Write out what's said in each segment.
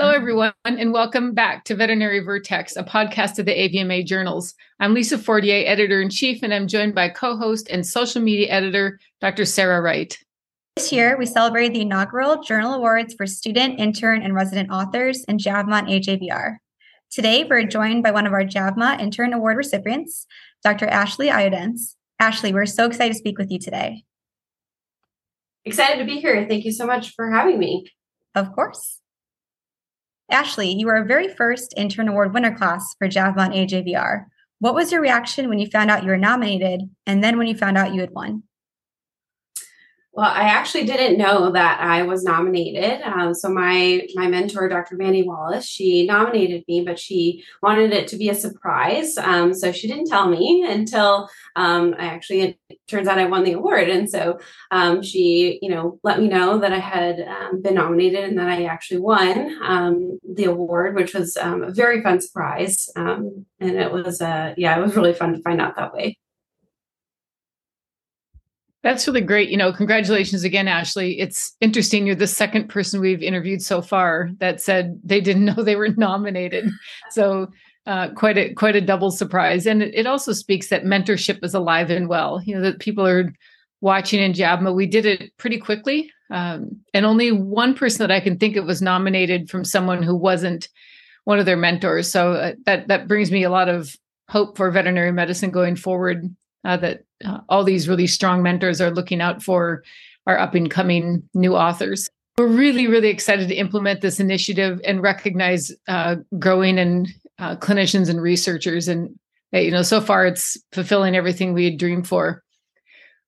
Hello, everyone, and welcome back to Veterinary Vertex, a podcast of the AVMA journals. I'm Lisa Fortier, editor in chief, and I'm joined by co host and social media editor, Dr. Sarah Wright. This year, we celebrate the inaugural Journal Awards for student, intern, and resident authors in JAVMA and AJVR. Today, we're joined by one of our JAVMA Intern Award recipients, Dr. Ashley Iodence. Ashley, we're so excited to speak with you today. Excited to be here. Thank you so much for having me. Of course. Ashley, you were our very first intern award winner class for JAVMA AJVR. What was your reaction when you found out you were nominated and then when you found out you had won? Well, I actually didn't know that I was nominated. Um, so my my mentor, Dr. Mandy Wallace, she nominated me, but she wanted it to be a surprise. Um, so she didn't tell me until um, I actually. It turns out I won the award, and so um, she, you know, let me know that I had um, been nominated and that I actually won um, the award, which was a very fun surprise. and it was, uh, yeah, it was really fun to find out that way. That's really great. You know, congratulations again, Ashley. It's interesting. You're the second person we've interviewed so far that said they didn't know they were nominated. So uh, quite a quite a double surprise. And it, also speaks that mentorship is alive and well. You know that people are watching in JAVMA. We did it pretty quickly, um, and only one person that I can think of was nominated from someone who wasn't one of their mentors. So uh, that that brings me a lot of hope for veterinary medicine going forward uh, that uh, all these really strong mentors are looking out for our up and coming new authors. We're really, really excited to implement this initiative and recognize uh, growing and uh, clinicians and researchers. And you know, so far it's fulfilling everything we had dreamed for.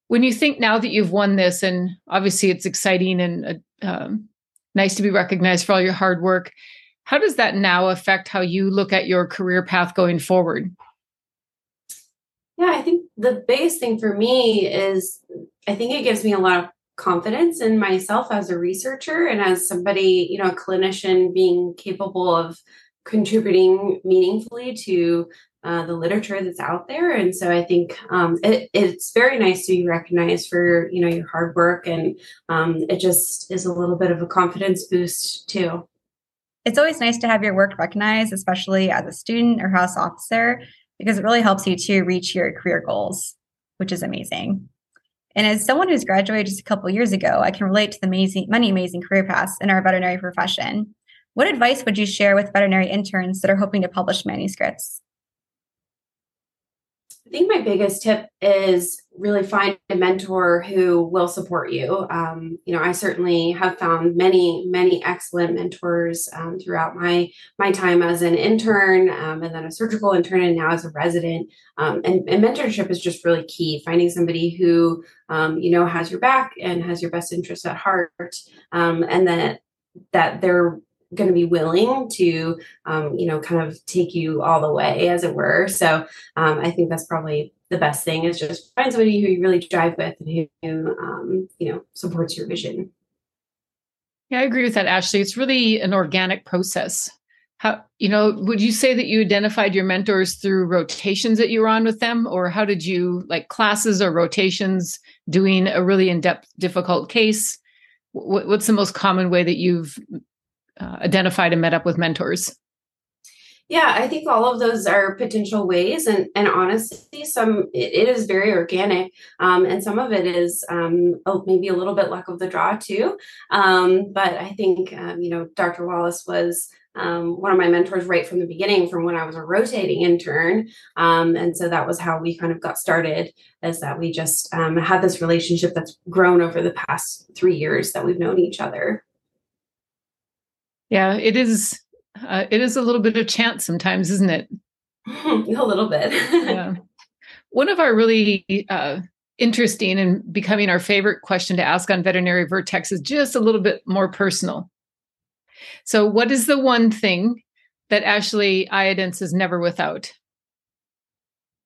When you think now that you've won this, and obviously it's exciting and uh, um, nice to be recognized for all your hard work, how does that now affect how you look at your career path going forward? Yeah, I think the biggest thing for me is I think it gives me a lot of confidence in myself as a researcher and as somebody, you know, a clinician being capable of contributing meaningfully to uh, the literature that's out there. And so I think um, it, it's very nice to be recognized for, you know, your hard work. And um, it just is a little bit of a confidence boost too. It's always nice to have your work recognized, especially as a student or house officer because it really helps you to reach your career goals, which is amazing. And as someone who's graduated just a couple years ago, I can relate to the amazing, many amazing career paths in our veterinary profession. What advice would you share with veterinary interns that are hoping to publish manuscripts? I think my biggest tip is really find a mentor who will support you. Um, you know, I certainly have found many, many excellent mentors um, throughout my my time as an intern, um, and then a surgical intern, and now as a resident. Um, and, and, mentorship is just really key. Finding somebody who um, you know has your back and has your best interest at heart, um, and that that they're going to be willing to um, you know kind of take you all the way as it were. So um, i think that's probably the best thing is just find somebody who you really drive with and who um, you know supports your vision. Yeah i agree with that ashley. It's really an organic process. How you know would you say that you identified your mentors through rotations that you were on with them? Or how did you like classes or rotations doing a really in-depth difficult case? What's the most common way that you've uh, identified and met up with mentors? Yeah, I think all of those are potential ways, and and honestly, some it, it is very organic, um, and some of it is um, maybe a little bit luck of the draw too. Um, but I think um, you know Dr. Wallace was um, one of my mentors right from the beginning, from when I was a rotating intern, um, and so that was how we kind of got started. Is that we just had this relationship that's grown over the past three years that we've known each other. Yeah, it is. Uh, it is a little bit of chance sometimes, isn't it? a little bit. yeah. One of our really uh, interesting and becoming our favorite question to ask on veterinary vertex is just a little bit more personal. So, what is the one thing that Ashley Iodence is never without?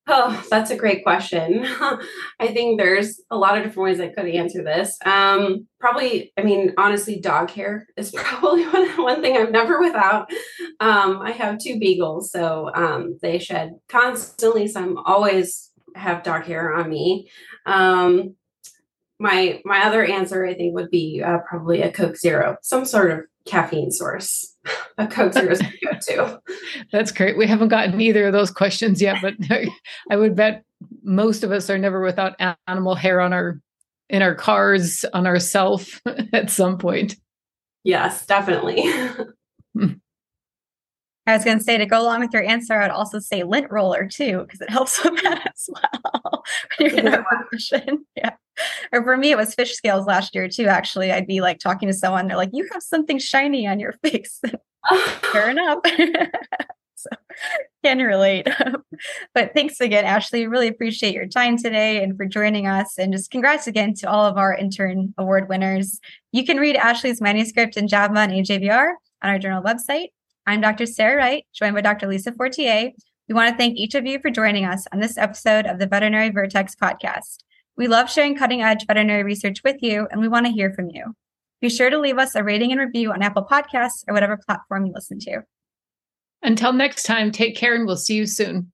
Oh, that's a great question. I think there's a lot of different ways I could answer this. Um, probably, I mean, honestly, dog hair is probably one, one thing I'm never without. Um, I have two beagles, so um, they shed constantly, so I'm always have dog hair on me. Um, my my other answer I think would be uh, probably a Coke Zero, some sort of caffeine source. a Coke Zero is good too. That's great. We haven't gotten either of those questions yet, but I would bet most of us are never without animal hair on our in our cars on ourself at some point. Yes, definitely. I was going to say to go along with your answer, I'd also say lint roller too, because it helps with that as well. when you're in that position. Yeah. Or for me, it was fish scales last year too. Actually, I'd be like talking to someone, they're like, "You have something shiny on your face." Fair enough. so can relate. but thanks again, Ashley. Really appreciate your time today and for joining us. And just congrats again to all of our intern award winners. You can read Ashley's manuscript in JAVMA and AJVR on our journal website. I'm Dr. Sarah Wright, joined by Dr. Lisa Fortier. We want to thank each of you for joining us on this episode of the Veterinary Vertex podcast. We love sharing cutting edge veterinary research with you, and we want to hear from you. Be sure to leave us a rating and review on Apple Podcasts or whatever platform you listen to. Until next time, take care and we'll see you soon.